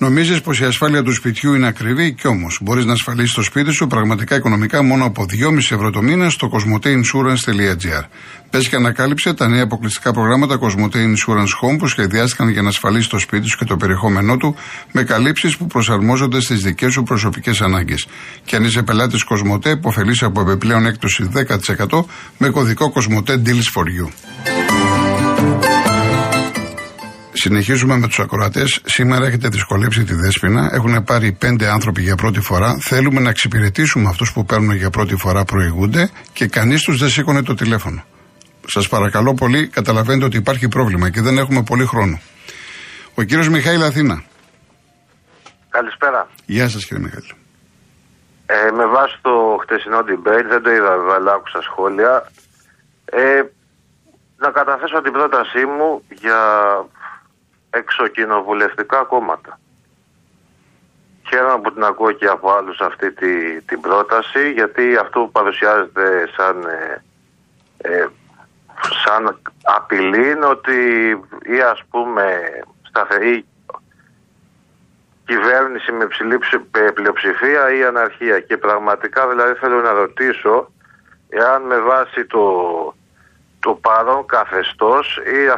Νομίζεις πως η ασφάλεια του σπιτιού είναι ακριβή; Και όμως μπορείς να ασφαλίσεις το σπίτι σου πραγματικά οικονομικά μόνο από 2,5 ευρώ το μήνα στο cosmoteinsurance.gr. Πες και ανακάλυψε τα νέα αποκλειστικά προγράμματα Cosmote Insurance Home που σχεδιάστηκαν για να ασφαλίσει το σπίτι σου και το περιεχόμενό του με καλύψεις που προσαρμόζονται στις δικές σου προσωπικές ανάγκες. Και αν είσαι πελάτης Cosmote, υποφελεί από επιπλέον έκπτωση 10% με κωδικό Cosmote Deals for You. Συνεχίζουμε με τους ακροατές. Σήμερα έχετε δυσκολέψει τη δέσπινα. Έχουν πάρει πέντε άνθρωποι για πρώτη φορά. Θέλουμε να εξυπηρετήσουμε αυτούς που παίρνουν για πρώτη φορά, προηγούνται και κανείς τους δεν σήκωνε το τηλέφωνο. Σας παρακαλώ πολύ, καταλαβαίνετε ότι υπάρχει πρόβλημα και δεν έχουμε πολύ χρόνο. Ο κύριος Μιχαήλ Αθήνα. Καλησπέρα. Γεια σας κύριε Μιχαήλ. Ε, με βάση το χτεσινό debate, δεν το είδα αλλά άκουσα σχόλια. Ε, να καταθέσω την πρότασή μου για εξοκοινοβουλευτικά κόμματα. Χαίρομαι που την ακούω και από άλλους αυτή τη, την πρόταση, γιατί αυτό που παρουσιάζεται σαν, ε, ε, σαν απειλή είναι ότι ή ας πούμε σταθερή κυβέρνηση με ψηλή πλειοψηφία ή αναρχία. Και πραγματικά δηλαδή θέλω να ρωτήσω εάν με βάση το, το παρόν καθεστώς ή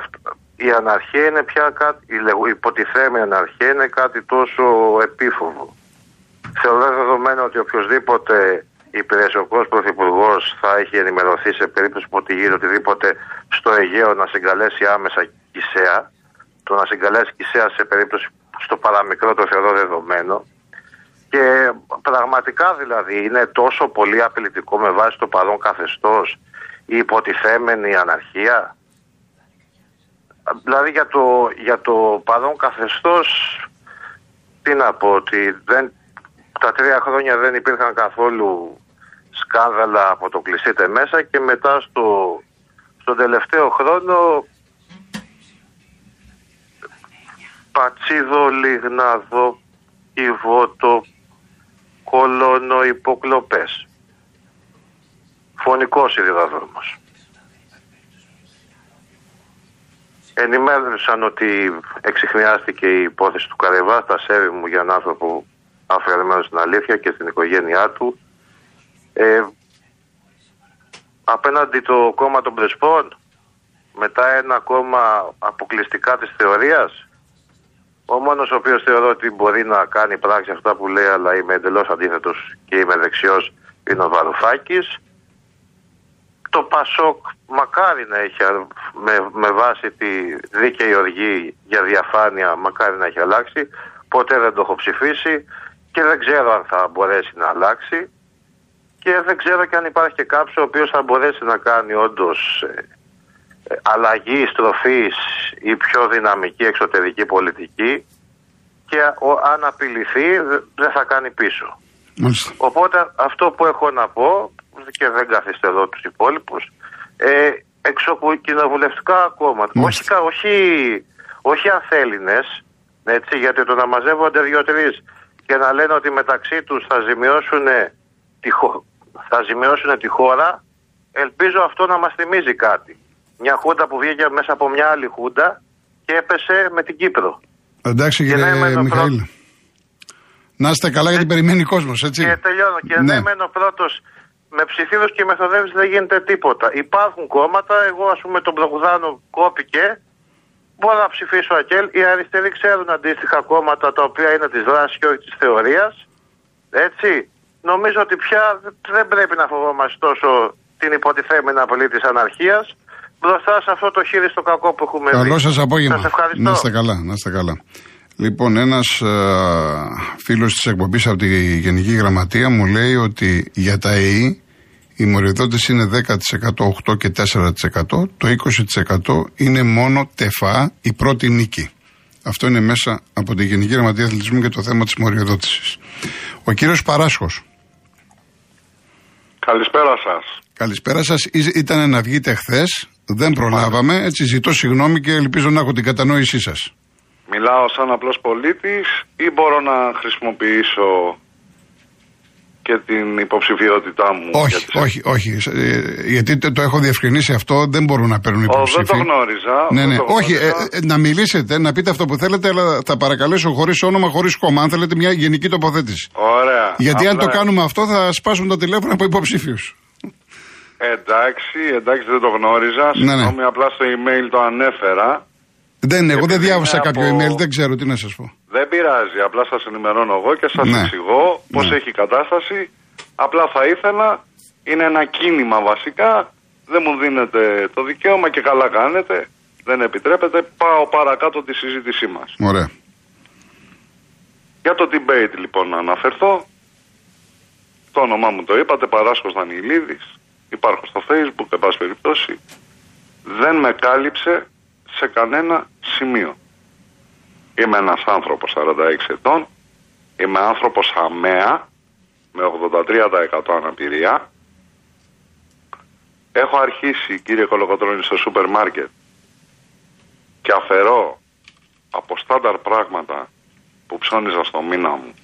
η αναρχία είναι πια κάτι, η υποτιθέμενη αναρχία είναι κάτι τόσο επίφοβο. Θεωρώ δεδομένο ότι οποιοδήποτε υπηρεσιακό πρωθυπουργός θα έχει ενημερωθεί σε περίπτωση που γίνει οτιδήποτε στο Αιγαίο να συγκαλέσει άμεσα Κισέα. Το να συγκαλέσει Κισέα σε περίπτωση στο παραμικρό το θεωρώ δεδομένο. Και πραγματικά δηλαδή είναι τόσο πολύ απειλητικό με βάση το παρόν καθεστώς η υποτιθέμενη αναρχία. Δηλαδή για το, για το παρόν καθεστώς τι να πω ότι δεν, τα τρία χρόνια δεν υπήρχαν καθόλου σκάνδαλα από το κλεισίτε μέσα και μετά στο, στον τελευταίο χρόνο Πατσίδο, Λιγνάδο, Ιβότο, Κολόνο, Υποκλοπές. Φωνικός ιδιοδρόμος. Ενημέρωσαν ότι εξηχνιάστηκε η υπόθεση του Καρεβά, τα σέβη μου για έναν άνθρωπο αφιερωμένο στην αλήθεια και στην οικογένειά του. Ε, απέναντι το κόμμα των Πρεσπών, μετά ένα κόμμα αποκλειστικά της θεωρίας, ο μόνος ο οποίος θεωρώ ότι μπορεί να κάνει πράξη αυτά που λέει, αλλά είμαι εντελώς αντίθετος και είμαι δεξιός, είναι ο Βαρουφάκης το Πασόκ μακάρι να έχει με, με βάση τη δίκαιη οργή για διαφάνεια μακάρι να έχει αλλάξει. Ποτέ δεν το έχω ψηφίσει και δεν ξέρω αν θα μπορέσει να αλλάξει και δεν ξέρω και αν υπάρχει και κάποιος ο οποίος θα μπορέσει να κάνει όντως ε, ε, αλλαγή στροφής ή πιο δυναμική εξωτερική πολιτική και αν απειληθεί δεν θα κάνει πίσω. Οπότε αυτό που έχω να πω και δεν καθίστε εδώ τους υπόλοιπους. Ε, εξοκοινοβουλευτικά κόμματα. Όχι, όχι, όχι αθέλινες έτσι, γιατί το να μαζεύονται δύο-τρεις και να λένε ότι μεταξύ τους θα ζημιώσουν τη, θα ζημιώσουν τη χώρα ελπίζω αυτό να μας θυμίζει κάτι. Μια χούντα που βγήκε μέσα από μια άλλη χούντα και έπεσε με την Κύπρο. Εντάξει κύριε Μιχαήλ. να είστε καλά γιατί περιμένει ο κόσμος, έτσι. Και τελειώνω. Και ναι. δεν είμαι ο πρώτος με ψηφίδε και μεθοδεύσει δεν γίνεται τίποτα. Υπάρχουν κόμματα, εγώ ας πούμε τον Προχουδάνο κόπηκε, μπορώ να ψηφίσω ΑΚΕΛ. Οι αριστεροί ξέρουν αντίστοιχα κόμματα τα οποία είναι της δράσης και όχι της θεωρίας. Έτσι. Νομίζω ότι πια δεν πρέπει να φοβόμαστε τόσο την υποτιθέμενη απολύτη της αναρχίας μπροστά σε αυτό το χείριστο στο κακό που έχουμε Καλό δει. Καλό σας απόγευμα. Σας ευχαριστώ. Να είστε καλά, να είστε καλά. Λοιπόν, ένας ε, φίλος της εκπομπής από τη Γενική Γραμματεία μου λέει ότι για τα ΕΗ η μοριοδότηση είναι 10%, 8% και 4%. Το 20% είναι μόνο τεφά η πρώτη νίκη. Αυτό είναι μέσα από τη Γενική Γραμματεία Αθλητισμού και το θέμα της μοριοδότηση. Ο κύριος Παράσχος. Καλησπέρα σας. Καλησπέρα σας. Ήταν να βγείτε χθες. Δεν προλάβαμε. Έτσι ζητώ συγγνώμη και ελπίζω να έχω την κατανόησή σας. Μιλάω σαν απλός πολίτης ή μπορώ να χρησιμοποιήσω και την υποψηφιότητά μου. Όχι, όχι, όχι. Ε, γιατί το έχω διευκρινίσει αυτό, δεν μπορούν να παίρνουν υποψήφοι. δεν το γνώριζα. Ναι, ναι. όχι, ε, ε, να μιλήσετε, να πείτε αυτό που θέλετε, αλλά θα παρακαλέσω χωρίς όνομα, χωρίς κόμμα. Αν θέλετε μια γενική τοποθέτηση. Ωραία. Γιατί αν το κάνουμε αυτό, θα σπάσουν τα τηλέφωνα από υποψήφιους. Εντάξει, εντάξει, δεν το γνώριζα. Ναι, ναι. Συγγνώμη, απλά στο email το ανέφερα. Δεν, εγώ δεν διάβασα κάποιο email, δεν ξέρω τι να σας πω. Δεν πειράζει, απλά σας ενημερώνω εγώ και σας ναι. εξηγώ πώς ναι. έχει η κατάσταση. Απλά θα ήθελα, είναι ένα κίνημα βασικά, δεν μου δίνετε το δικαίωμα και καλά κάνετε, δεν επιτρέπετε, πάω παρακάτω τη συζήτησή μας. Ωραία. Για το debate λοιπόν να αναφερθώ, το όνομά μου το είπατε, Παράσκος Δανιλίδης, υπάρχω στο facebook, εν πάση περιπτώσει, δεν με κάλυψε σε κανένα σημείο. Είμαι ένας άνθρωπος 46 ετών, είμαι άνθρωπος αμαία, με 83% αναπηρία. Έχω αρχίσει, κύριε Κολοκοτρώνη, στο σούπερ μάρκετ και αφαιρώ από στάνταρ πράγματα που ψώνιζα στο μήνα μου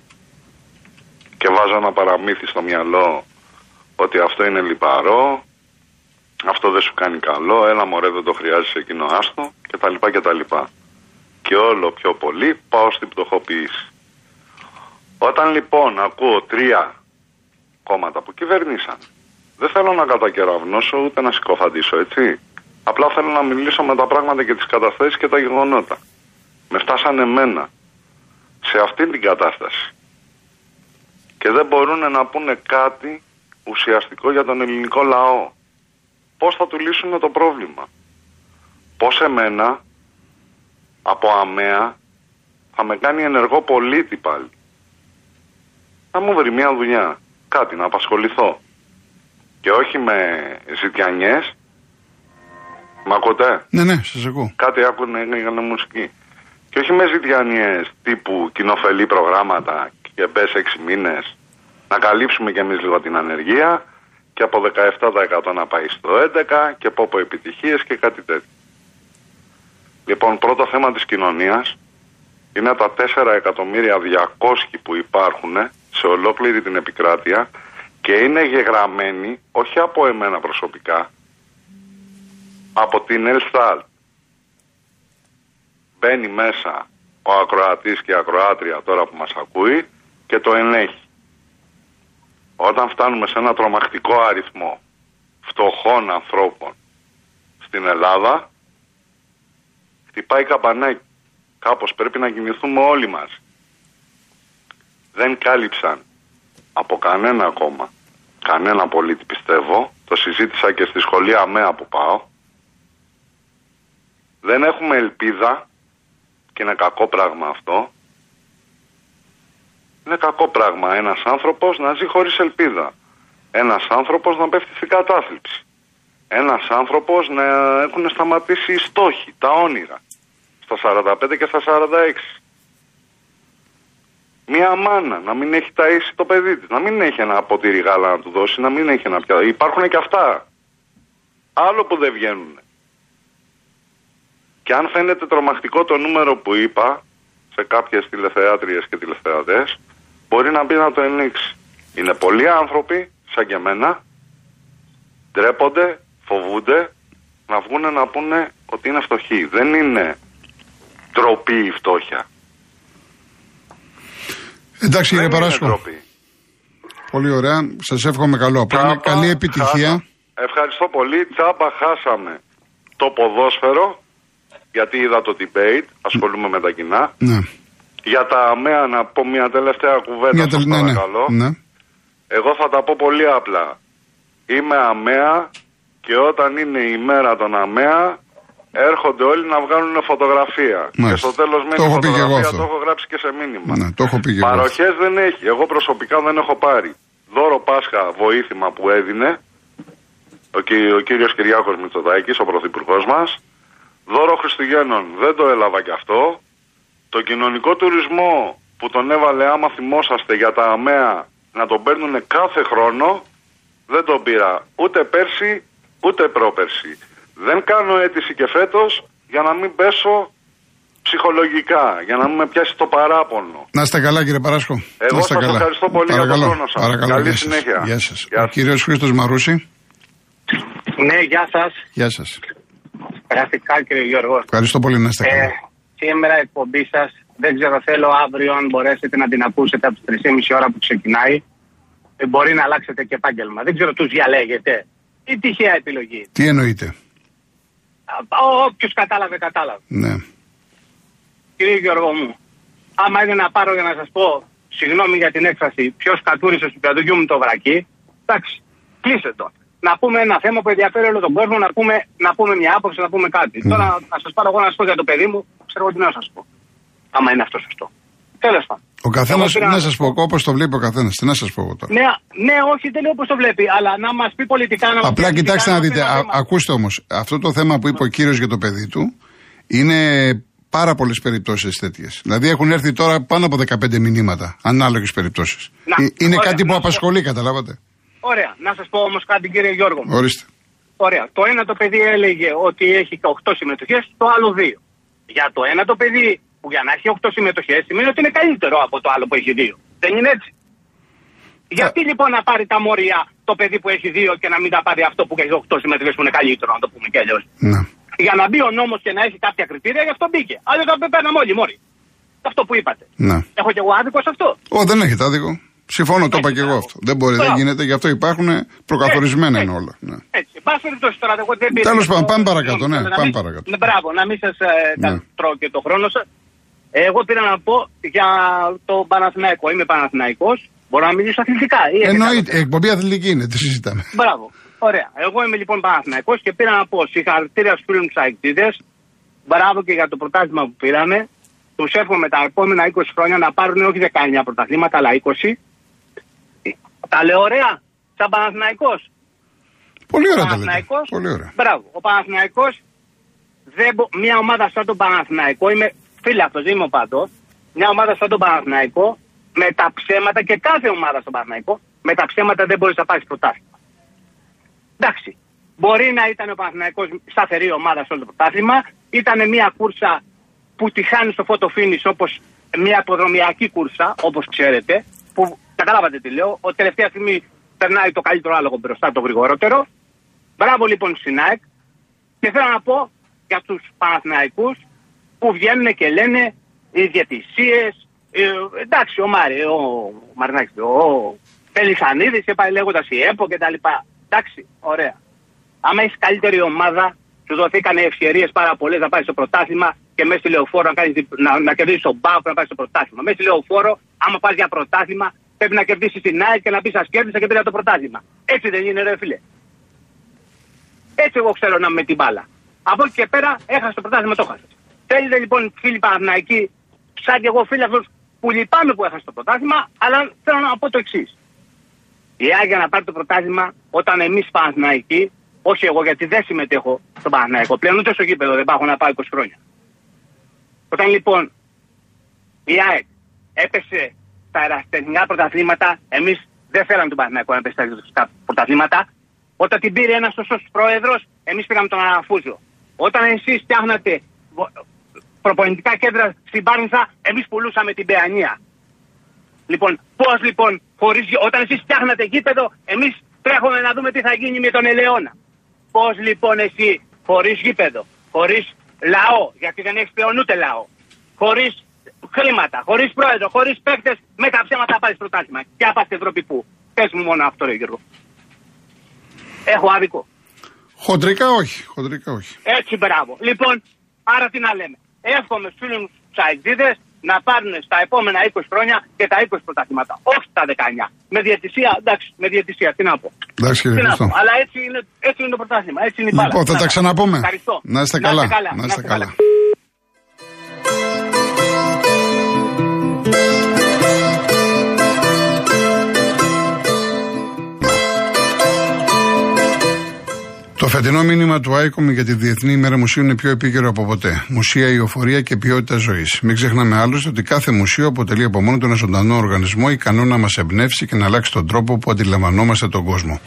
και βάζω ένα παραμύθι στο μυαλό ότι αυτό είναι λιπαρό, αυτό δεν σου κάνει καλό, έλα μωρέ δεν το χρειάζεσαι εκείνο άστο κτλ. λοιπά και όλο πιο πολύ πάω στην πτωχοποίηση. Όταν λοιπόν ακούω τρία κόμματα που κυβερνήσαν, δεν θέλω να κατακεραυνώσω ούτε να συκοφαντήσω, έτσι. Απλά θέλω να μιλήσω με τα πράγματα και τις καταστάσεις και τα γεγονότα. Με φτάσανε εμένα σε αυτή την κατάσταση. Και δεν μπορούν να πούνε κάτι ουσιαστικό για τον ελληνικό λαό. Πώς θα του λύσουν το πρόβλημα; Πώς εμένα από αμαία θα με κάνει ενεργό πολίτη πάλι. Να μου βρει μια δουλειά, κάτι να απασχοληθώ. Και όχι με ζητιανιές. Μ' ακούτε; Ναι, ναι, σας ακούω. Κάτι άκουνε για μουσική. Και όχι με ζητιανιές τύπου κοινοφελή προγράμματα και μπες έξι μήνες να καλύψουμε κι εμείς λίγο την ανεργία και από 17% να πάει στο 11% και πω πω επιτυχίες και κάτι τέτοιο. Λοιπόν, πρώτο θέμα της κοινωνίας είναι τα 4 εκατομμύρια 200 που υπάρχουν σε ολόκληρη την επικράτεια και είναι γεγραμμένοι όχι από εμένα προσωπικά, από την Ελστάλ. Μπαίνει μέσα ο ακροατής και η ακροάτρια τώρα που μας ακούει και το ενέχει. Όταν φτάνουμε σε ένα τρομακτικό αριθμό φτωχών ανθρώπων στην Ελλάδα, χτυπάει καμπανάκι. Κάπως πρέπει να κινηθούμε όλοι μας. Δεν κάλυψαν από κανένα ακόμα, κανένα πολίτη πιστεύω, το συζήτησα και στη σχολή ΑΜΕΑ που πάω. Δεν έχουμε ελπίδα και είναι κακό πράγμα αυτό. Είναι κακό πράγμα ένας άνθρωπος να ζει χωρίς ελπίδα. Ένας άνθρωπος να πέφτει στην κατάθλιψη. Ένας άνθρωπος να έχουν σταματήσει οι στόχοι, τα όνειρα στα 45 και στα 46. Μία μάνα να μην έχει ταΐσει το παιδί της, να μην έχει ένα ποτήρι γάλα να του δώσει, να μην έχει ένα πιάτο. Υπάρχουν και αυτά. Άλλο που δεν βγαίνουν. Και αν φαίνεται τρομακτικό το νούμερο που είπα σε κάποιες τηλεθεάτριες και τηλεθεατές, μπορεί να μπει να το ενίξει. Είναι πολλοί άνθρωποι, σαν και εμένα, ντρέπονται, φοβούνται να βγουν να πούνε ότι είναι φτωχοί. Δεν είναι ντροπή η φτώχεια. Εντάξει κύριε Παράσκο. Πολύ ωραία. Σας εύχομαι καλό. Τσάμπα, καλή επιτυχία. Ευχαριστώ πολύ. Τσάμπα χάσαμε το ποδόσφαιρο γιατί είδα το debate. Ασχολούμαι με τα κοινά. Ναι. Για τα αμαία να πω μια τελευταία κουβέντα. Μια τελ... ναι, ναι, ναι. Εγώ θα τα πω πολύ απλά. Είμαι αμαία και όταν είναι η μέρα των αμαία έρχονται όλοι να βγάλουν φωτογραφία. Μάλιστα. Και στο τέλος μένει το φωτογραφία, το έχω γράψει και σε μήνυμα. Ναι, το έχω πει Παροχές δεν έχει. Εγώ προσωπικά δεν έχω πάρει. Δώρο Πάσχα βοήθημα που έδινε ο, κυ, ο κύριος Κυριάκος Μητσοτάκης, ο πρωθυπουργός μας. Δώρο Χριστουγέννων δεν το έλαβα κι αυτό. Το κοινωνικό τουρισμό που τον έβαλε άμα θυμόσαστε για τα ΑΜΕΑ να τον παίρνουν κάθε χρόνο δεν τον πήρα ούτε πέρσι ούτε πρόπερσι. Δεν κάνω αίτηση και φέτος για να μην πέσω ψυχολογικά, για να μην με πιάσει το παράπονο. Να είστε καλά κύριε Παράσκο. Εγώ να είστε σας καλά. ευχαριστώ πολύ για τον Παρακαλώ. χρόνο σας. Παρακαλώ, Καλή γεια σας. συνέχεια. Γεια σας. Γεια Ο σας. κύριος Χρήστος Μαρούση. Ναι, γεια σας. Γεια σας. Περαστικά κύριε Γιώργος. Ευχαριστώ πολύ να είστε Ε, καλά. σήμερα η εκπομπή σας δεν ξέρω, θέλω αύριο αν μπορέσετε να την ακούσετε από τις 3.30 ώρα που ξεκινάει. Ε, μπορεί να αλλάξετε και επάγγελμα. Δεν ξέρω, τους διαλέγετε. Ή τυχαία επιλογή. Τι εννοείτε; Όποιος κατάλαβε, κατάλαβε. Ναι. Κύριε Γιώργο μου, άμα είναι να πάρω για να σας πω, συγγνώμη για την έκφραση, ποιος κατούρισε στο πιατογιού μου το βρακί, εντάξει, κλείσε το. Να πούμε ένα θέμα που ενδιαφέρει όλο τον κόσμο, να πούμε, να πούμε μια άποψη, να πούμε κάτι. Ναι. Τώρα να σας πάρω εγώ να σας πω για το παιδί μου, ξέρω εγώ τι να σας πω. Άμα είναι αυτό σωστό. Τέλος πάντων. Ο καθένα, Εγώ πήρα να να σας σας πω, όπως το βλέπει ο καθένας. Τι να σας πω εγώ τώρα. Ναι, ναι, όχι, δεν λέω όπως το βλέπει, αλλά να μας πει πολιτικά να μας Απλά πει κοιτάξτε να πολιτικά, δείτε. μας πει Α, ένα θέμα. ακούστε όμως. Αυτό το θέμα που είπε ο κύριος για το παιδί του είναι πάρα πολλές περιπτώσεις τέτοιες. Δηλαδή έχουν έρθει τώρα πάνω από 15 μηνύματα. Ανάλογες περιπτώσεις. Να, Είναι ωραία, κάτι που να σου- απασχολεί, καταλάβατε; Ωραία, να σας πω όμως κάτι, κύριε Γιώργο. μου. Ορίστε. Ωραία. Το ένα το παιδί έλεγε ότι έχει 8 συμμετοχές, το άλλο 2. Για το ένα το παιδί που για να έχει 8 συμμετοχές σημαίνει ότι είναι καλύτερο από το άλλο που έχει 2. Δεν είναι έτσι; Γιατί λοιπόν να πάρει τα μόρια το παιδί που έχει 2 και να μην τα πάρει αυτό που έχει 8 συμμετοχές που είναι καλύτερο, να το πούμε κι αλλιώς; Να. Για να μπει ο νόμος και να έχει κάποια κριτήρια, γι' αυτό μπήκε. Άλλο θα παίρναμε όλοι μόρι. Αυτό που είπατε. Να. Έχω κι εγώ άδικο σε αυτό; Ω, δεν έχετε άδικο. Συμφωνώ, το είπα και εγώ αυτό. Δεν μπορεί, δεν Μπράβο. γίνεται, γι' αυτό υπάρχουν προκαθορισμένα Έτσι, είναι όλα. Ναι. Έτσι. Εν πάση περιπτώσει τώρα, εγώ δεν πήρα. Τέλος πάντων, το- πάμε παρακάτω, ναι, να πάμε μην- παρακάτω. Ναι, μπράβο, να μην σας Ναι. τρώω και το χρόνο σας. Εγώ πήρα να πω για το Παναθηναϊκό. Είμαι Παναθηναϊκός. Μπορώ να μιλήσω αθλητικά. ή έχετε Εννοείται, άλλο; εκπομπή αθλητική είναι, τι συζητάμε. Μπράβο. Ωραία. Εγώ είμαι λοιπόν Παναθηναϊκός και πήρα να πω συγχαρητήρια στους φίλους μου τους αεκτήδε. Μπράβο και για το πρωτάθλημα που πήραμε. Τους εύχομαι τα επόμενα 20 χρόνια να πάρουν όχι 19 πρωταθλήματα, αλλά 20. Τα λέω ωραία, σαν Παναθηναϊκός. Πολύ ωραία Ο τα λέτε. Παναθηναϊκός, Πολύ ωραία. Μπράβο. Ο Παναθηναϊκός, δεν μπο- μια ομάδα σαν τον Παναθηναϊκό, είμαι φίλαθος, δεν είμαι ο παντός, μια ομάδα σαν τον Παναθηναϊκό, με τα ψέματα και κάθε ομάδα στον Παναθηναϊκό, με τα ψέματα δεν μπορείς να πάρεις πρωτάθλημα. Εντάξει. Μπορεί να ήταν ο Παναθηναϊκός σταθερή ομάδα σε όλο το πρωτάθλημα, ήταν μια κούρσα που τη χάνει στο photo finish όπως μια αποδρομιακή κούρσα, όπως ξέρετε, που καταλάβατε τι λέω, ότι τελευταία στιγμή περνάει το καλύτερο άλογο μπροστά, το γρηγορότερο. Μπράβο λοιπόν στην ΑΕΚ και θέλω να πω για τους Παναθηναϊκούς που βγαίνουν και λένε οι διαιτησίες, ε, εντάξει ο Μάρι, ο Μαρινάκης, ο Πελισανίδης και πάει λέγοντας η ΕΠΟ και τα λοιπά. Εντάξει, ωραία. Άμα έχεις καλύτερη ομάδα, σου δοθήκανε ευκαιρίες πάρα πολλές να πάει στο πρωτάθλημα και μέσα στη λεωφόρο να, κάνεις, δι- να, να κερδίσεις τον Μπάουκ να πάει στο πρωτάθλημα. Μέσα στη λεωφόρο, άμα πας για πρωτάθλημα, πρέπει να κερδίσεις την ΑΕΚ και να πεις Σα κέρδισα και πήρα το πρωτάθλημα. Έτσι δεν είναι, ρε φίλε. Έτσι εγώ ξέρω να είμαι με την μπάλα. Από εκεί και πέρα έχασες το πρωτάθλημα, το έχασες. Θέλετε λοιπόν φίλοι Παναθηναϊκοί, σαν και εγώ φίλοι αυτούς που λυπάμαι που έχασε το πρωτάθλημα, αλλά θέλω να πω το εξής. Η ΑΕΚ για να πάρει το πρωτάθλημα όταν εμείς Παναθηναϊκοί, όχι εγώ γιατί δεν συμμετέχω στον Παναθηναϊκό πλέον, ούτε στο γήπεδο δεν πάω να πάω 20 χρόνια. Όταν λοιπόν η ΑΕΚ έπεσε στα αεραστεχνικά πρωταθλήματα, εμείς δεν θέλαμε τον Παναθηναϊκό να πέσει στα πρωταθλήματα. Όταν την πήρε ένας σωστός πρόεδρος, εμείς πήγαμε τον Αναφούζο. Όταν εσείς φτιάχνατε βο- προπονητικά κέντρα στην Πάρνηθα, εμείς πουλούσαμε την Παιανία. Λοιπόν, πώς λοιπόν, χωρίς, όταν εσείς φτιάχνατε γήπεδο, εμείς τρέχουμε να δούμε τι θα γίνει με τον Ελαιώνα. Πώς λοιπόν εσύ, χωρίς γήπεδο, χωρίς λαό, γιατί δεν έχεις πλέον ούτε λαό, χωρίς χρήματα, χωρίς πρόεδρο, χωρίς παίκτες, με τα ψέματα θα πάρει πρωτάθλημα. Και να πα στην Ευρώπη που. Πες μου μόνο αυτό, ρε Γιώργο. Έχω άδικο. Χοντρικά όχι. Χοντρικά όχι. Έτσι, μπράβο. Λοιπόν, άρα τι να λέμε. Εύχομαι στους φίλους μου τους αεξίδε να πάρουν στα επόμενα 20 χρόνια και τα 20 πρωταθλήματα. Όχι τα 19. Με διαιτησία, εντάξει, με διαιτησία, τι να πω. Εντάξει κύριε Τι να πω. Χριστό. Αλλά έτσι είναι, έτσι είναι το πρωτάθλημα. Έτσι είναι η μπάλα. Λοιπόν, θα Να τα τα- ξαναπούμε. Ευχαριστώ. Να είστε καλά. Να είστε καλά. Το φετινό μήνυμα του ICOM για τη Διεθνή ημέρα μουσείου είναι πιο επίκαιρο από ποτέ. Μουσεία, ιοφορία και ποιότητα ζωής. Μην ξεχνάμε άλλωστε ότι κάθε μουσείο αποτελεί από μόνο του ένα ζωντανό οργανισμό ικανό να μας εμπνεύσει και να αλλάξει τον τρόπο που αντιλαμβανόμαστε τον κόσμο.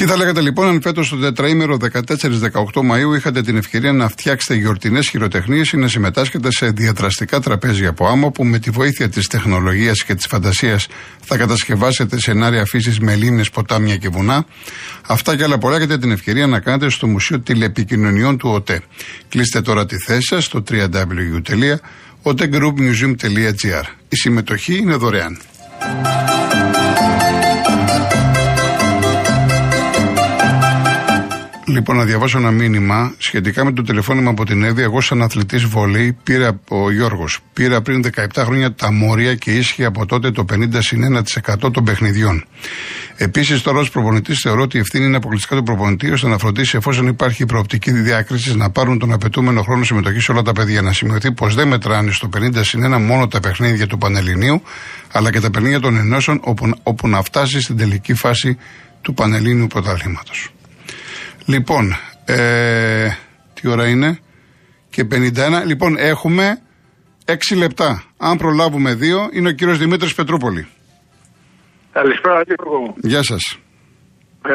Τι θα λέγατε λοιπόν αν φέτος το τετραήμερο 14-18 Μαου είχατε την ευκαιρία να φτιάξετε γιορτινές χειροτεχνίες ή να συμμετάσχετε σε διαδραστικά τραπέζια από άμμο που με τη βοήθεια της τεχνολογίας και της φαντασίας θα κατασκευάσετε σενάρια φύσης με λίμνες, ποτάμια και βουνά. Αυτά και άλλα πολλά έχετε την ευκαιρία να κάνετε στο Μουσείο Τηλεπικοινωνιών του ΟΤΕ. Κλείστε τώρα τη θέση σας στο www.otegroupmuseum.gr. Η συμμετοχή είναι δωρεάν. Λοιπόν, να διαβάσω ένα μήνυμα σχετικά με το τηλεφώνημα από την Εύη. Εγώ, σαν αθλητής βολή, πήρα ο Γιώργος. Πήρα πριν 17 χρόνια τα μόρια και ίσχυε από τότε το 50 των παιχνιδιών. Επίσης, τώρα ως προπονητής θεωρώ ότι η ευθύνη είναι αποκλειστικά του προπονητή ώστε να φροντίσει εφόσον υπάρχει προοπτική διάκριση να πάρουν τον απαιτούμενο χρόνο συμμετοχής σε όλα τα παιδιά. Να σημειωθεί πως δεν μετράνε στο 50 μόνο τα παιχνίδια του Πανελληνίου, αλλά και τα παιχνίδια των ενώσεων όπου, όπου να φτάσει στην τελική φάση του Πανελλήνιου πρωταθλήματος. Λοιπόν, ε, τι ώρα είναι; Και 51. Λοιπόν, έχουμε 6 λεπτά. Αν προλάβουμε δύο, είναι ο κύριος Δημήτρης Πετρούπολη. Καλησπέρα κύριε μου. Γεια σας. Ε,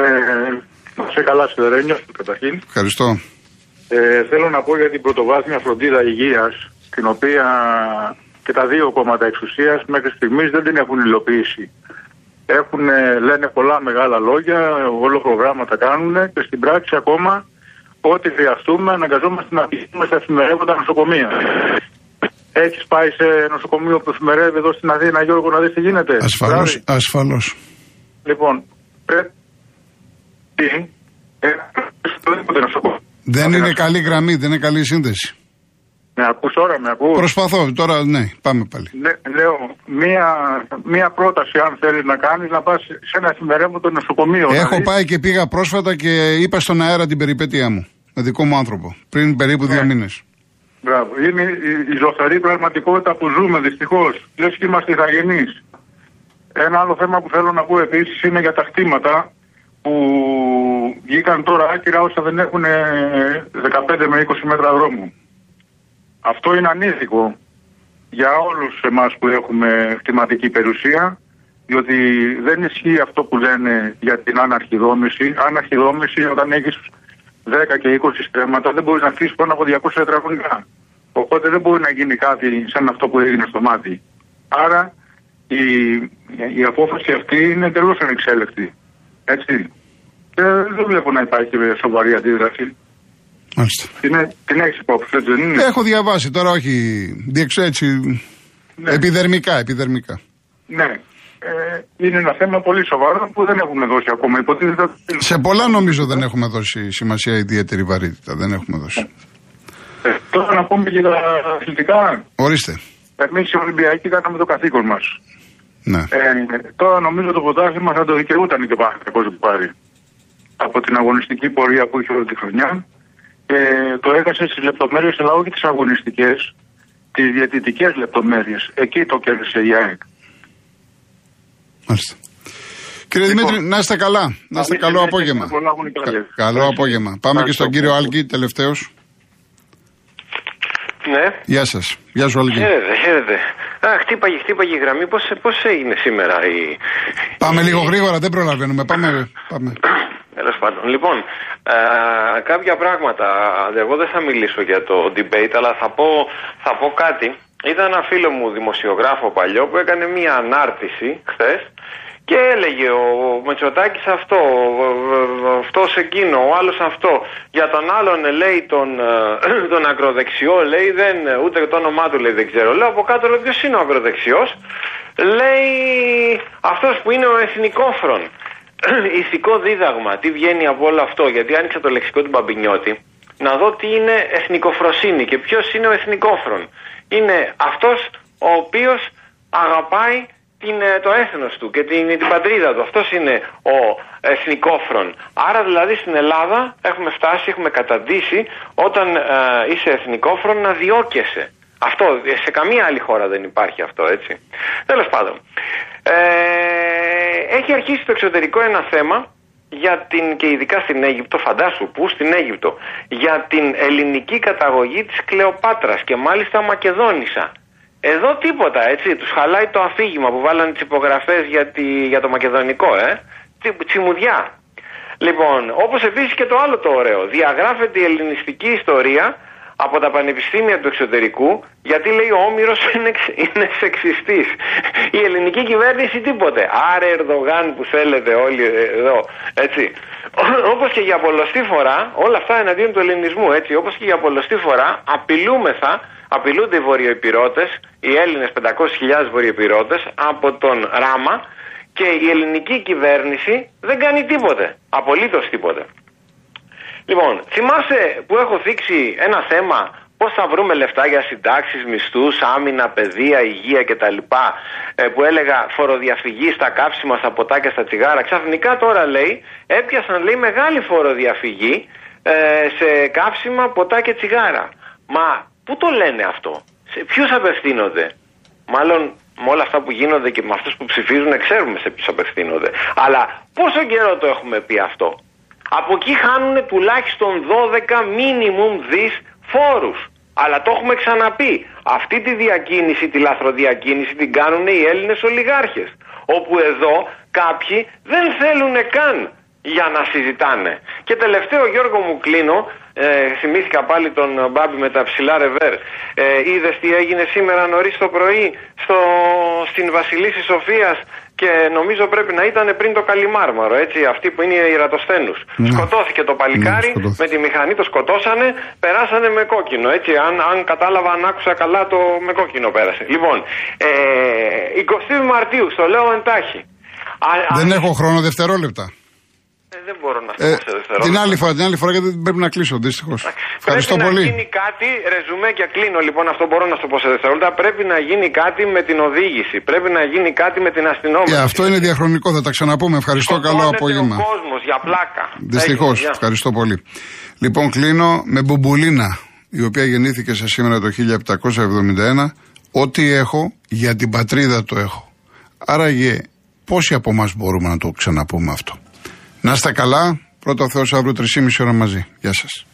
σε καλά Ρένιο, καταρχήν. Ευχαριστώ. Ε, θέλω να πω για την πρωτοβάθμια φροντίδα υγείας, την οποία και τα δύο κόμματα εξουσίας μέχρι στιγμής δεν την έχουν υλοποιήσει έχουν, λένε πολλά μεγάλα λόγια, όλο προγράμματα κάνουν και στην πράξη ακόμα ό,τι χρειαστούμε αναγκαζόμαστε να πηγαίνουμε στα εφημερεύοντα νοσοκομεία. Έχεις πάει σε νοσοκομείο που εφημερεύει εδώ στην Αθήνα, Γιώργο, να δεις τι γίνεται. Ασφαλώς. Ασφαλώς. Λοιπόν, πρέπει. Δεν είναι καλή γραμμή, δεν είναι καλή σύνδεση. Με ακούς τώρα, με ακούς; Προσπαθώ, τώρα ναι, πάμε πάλι. Ναι, λέω, μία, μία πρόταση αν θέλεις να κάνεις, να πας σε ένα εφημερεύοντο νοσοκομείο. Έχω δηλαδή. πάει και πήγα πρόσφατα και είπα στον αέρα την περιπέτειά μου. Με δικό μου άνθρωπο. Πριν περίπου δύο Ναι. μήνες. Μπράβο. Είναι η, η ζωφερή πραγματικότητα που ζούμε δυστυχώς. Λες και είμαστε ηθαγενείς. Ένα άλλο θέμα που θέλω να πω επίσης είναι για τα χτήματα που βγήκαν τώρα άκυρα όσα δεν έχουν ε, 15 με 20 μέτρα δρόμου. Αυτό είναι ανήθικο για όλους εμάς που έχουμε χτηματική περιουσία διότι δεν ισχύει αυτό που λένε για την αναρχιδόμηση. Αναρχιδόμηση όταν έχεις 10 και 20 στρέμματα δεν μπορείς να αφήσεις πάνω από 200 τετραγωνικά. Οπότε δεν μπορεί να γίνει κάτι σαν αυτό που έγινε στο μάτι. Άρα η, η απόφαση αυτή είναι εντελώς ανεξέλεκτη. Έτσι. Και δεν βλέπω να υπάρχει σοβαρή αντίδραση. Μάλιστα. Την, έ- την έχεις υπόψη, έτσι δεν είναι; Έχω διαβάσει τώρα, όχι διεξ, έτσι, Ναι. επιδερμικά, επιδερμικά. Ναι. Ε, είναι ένα θέμα πολύ σοβαρό που δεν έχουμε δώσει ακόμα. Υποτίθεται ότι- Σε πολλά νομίζω δεν έχουμε δώσει σημασία ιδιαίτερη βαρύτητα. Δεν έχουμε δώσει. Ε, τώρα να πούμε και τα αθλητικά. Ορίστε. Εμείς οι Ολυμπιακοί κάναμε το καθήκον μας. Ναι. Ε, τώρα νομίζω το πρωτάθλημα θα το δικαιούταν και ο Παναθηναϊκός που πάρει. Από την αγωνιστική πορεία που είχε όλη τη χρονιά και το έχασε στις λεπτομέρειες, αλλά όχι τις αγωνιστικές, τις διαιτητικές λεπτομέρειες. Εκεί το κέρδισε η ΑΕΚ. Μάλιστα. Κύριε Λοιπόν, Δημήτρη, να είστε καλά. Να είστε καλή καλό συνέχεια απόγευμα. και να προλάβουν οι καλές. Κα- Καλό Ευχαριστώ. απόγευμα. Πάμε και στον Ευχαριστώ. κύριο Άλκη, τελευταίος. Ναι. Γεια σας. Γεια σου, Άλκη. Χαίρετε, χαίρετε. Α, χτύπαγε, χτύπαγε η γραμμή. Πώς, πώς έγινε σήμερα η... Πάμε λίγο γρήγορα, δεν προλαβαίνουμε. Πάμε. πάμε. Τέλος πάντων. Λοιπόν, α, κάποια πράγματα. Εγώ δεν θα μιλήσω για το debate, αλλά θα πω, θα πω κάτι. Είδα ένα φίλο μου δημοσιογράφο παλιό που έκανε μία ανάρτηση χθες και έλεγε ο Μετσοτάκης αυτό, αυτός εκείνο, ο άλλος αυτό. Για τον άλλον λέει τον, ε, τον ακροδεξιό λέει δεν, ούτε το όνομά του λέει δεν ξέρω. Λέω από κάτω λέω ποιος είναι ο ακροδεξιός; Λέει αυτός που είναι ο εθνικόφρον. Ηθικό δίδαγμα, τι βγαίνει από όλο αυτό, γιατί άνοιξα το λεξικό του Μπαμπινιώτη, να δω τι είναι εθνικοφροσύνη και ποιος είναι ο εθνικόφρον. Είναι αυτός ο οποίος αγαπάει την, ε, το έθνος του και την, την πατρίδα του. Αυτός είναι ο εθνικόφρον. Άρα δηλαδή στην Ελλάδα έχουμε φτάσει, έχουμε καταντήσει όταν ε, είσαι εθνικόφρον να διώκεσαι. Αυτό, ε, σε καμία άλλη χώρα δεν υπάρχει αυτό, έτσι. Τέλος πάντων. Ε, έχει αρχίσει στο εξωτερικό ένα θέμα για την, και ειδικά στην Αίγυπτο, φαντάσου που στην Αίγυπτο, για την ελληνική καταγωγή της Κλεοπάτρας και μάλιστα Μακεδόνισσα. Εδώ τίποτα, έτσι, τους χαλάει το αφήγημα που βάλανε τις υπογραφές για, τη, για το μακεδονικό, ε, τσιμουδιά. Λοιπόν, όπως επίσης και το άλλο το ωραίο, διαγράφεται η ελληνιστική ιστορία από τα πανεπιστήμια του εξωτερικού γιατί λέει ο Όμηρος είναι, είναι σεξιστής. Η ελληνική κυβέρνηση τίποτε. Άρε Ερδογάν που θέλετε όλοι εδώ. Έτσι. Όπως και για πολλωστή φορά, όλα αυτά εναντίον του ελληνισμού, έτσι, όπως και για πολλωστή φορά απειλούμεθα, απειλούνται οι βορειοϊπηρώτες, οι Έλληνες 500.000 βορειοϊπηρώτες από τον Ράμα και η ελληνική κυβέρνηση δεν κάνει τίποτε. Απολύτως τίποτε. Λοιπόν, θυμάσαι που έχω θίξει ένα θέμα πώς θα βρούμε λεφτά για συντάξεις, μισθούς, άμυνα, παιδεία, υγεία κτλ. Ε, που έλεγα φοροδιαφυγή στα κάψιμα, στα ποτά και στα τσιγάρα. Ξαφνικά τώρα λέει, έπιασαν λέει μεγάλη φοροδιαφυγή ε, σε κάψιμα, ποτά και τσιγάρα. Μα πού το λένε αυτό, σε ποιους απευθύνονται; Μάλλον με όλα αυτά που γίνονται και με αυτούς που ψηφίζουν ξέρουμε σε ποιους απευθύνονται. Αλλά πόσο καιρό το έχουμε πει αυτό; Από εκεί χάνουν τουλάχιστον 12 minimum δις φόρους. Αλλά το έχουμε ξαναπεί. Αυτή τη διακίνηση, τη λαθροδιακίνηση την κάνουν οι Έλληνες ολιγάρχες. Όπου εδώ κάποιοι δεν θέλουν καν για να συζητάνε. Και τελευταίο Γιώργο μου κλείνω, ε, θυμήθηκα πάλι τον Μπάμπη με τα ψηλά ρεβέρ. Ε, Είδες τι έγινε σήμερα νωρίς το πρωί στο, στην Βασιλίση Σοφίας και νομίζω πρέπει να ήταν πριν το Καλιμάρμαρο, έτσι, αυτοί που είναι οι Ιερατοσθένους. Ναι. Σκοτώθηκε το παλικάρι, ναι, με τη μηχανή το σκοτώσανε, περάσανε με κόκκινο, έτσι, αν, αν κατάλαβα, αν άκουσα καλά το με κόκκινο πέρασε. Λοιπόν, ε, 20 Μαρτίου, στο λέω εντάχει. Δεν έχω χρόνο δευτερόλεπτα. Ε, δεν μπορώ να ε, σε Την άλλη φορά, την άλλη φορά γιατί πρέπει να κλείσω δυστυχώς. Ευχαριστώ πρέπει πολύ. να γίνει κάτι, ρεζουμέ και κλείνω λοιπόν, αυτό μπορώ να σου πω σε δευτερόλεπτα. Πρέπει να γίνει κάτι με την οδήγηση. Πρέπει να γίνει κάτι με την αστυνόμευση. Και αυτό είναι διαχρονικό, θα τα ξαναπούμε. Ευχαριστώ, καλό απόγευμα. Ο κόσμος για πλάκα. Δυστυχώς, ευχαριστώ πολύ. Λοιπόν, κλείνω με Μπουμπουλίνα, η οποία γεννήθηκε σε σήμερα το 1771. Ό,τι έχω για την πατρίδα το έχω. Άραγε, πόσοι από εμάς μπορούμε να το ξαναπούμε αυτό; Να είστε καλά. Πρώτο Θεός αύριο 3,5 ώρα μαζί. Γεια σας.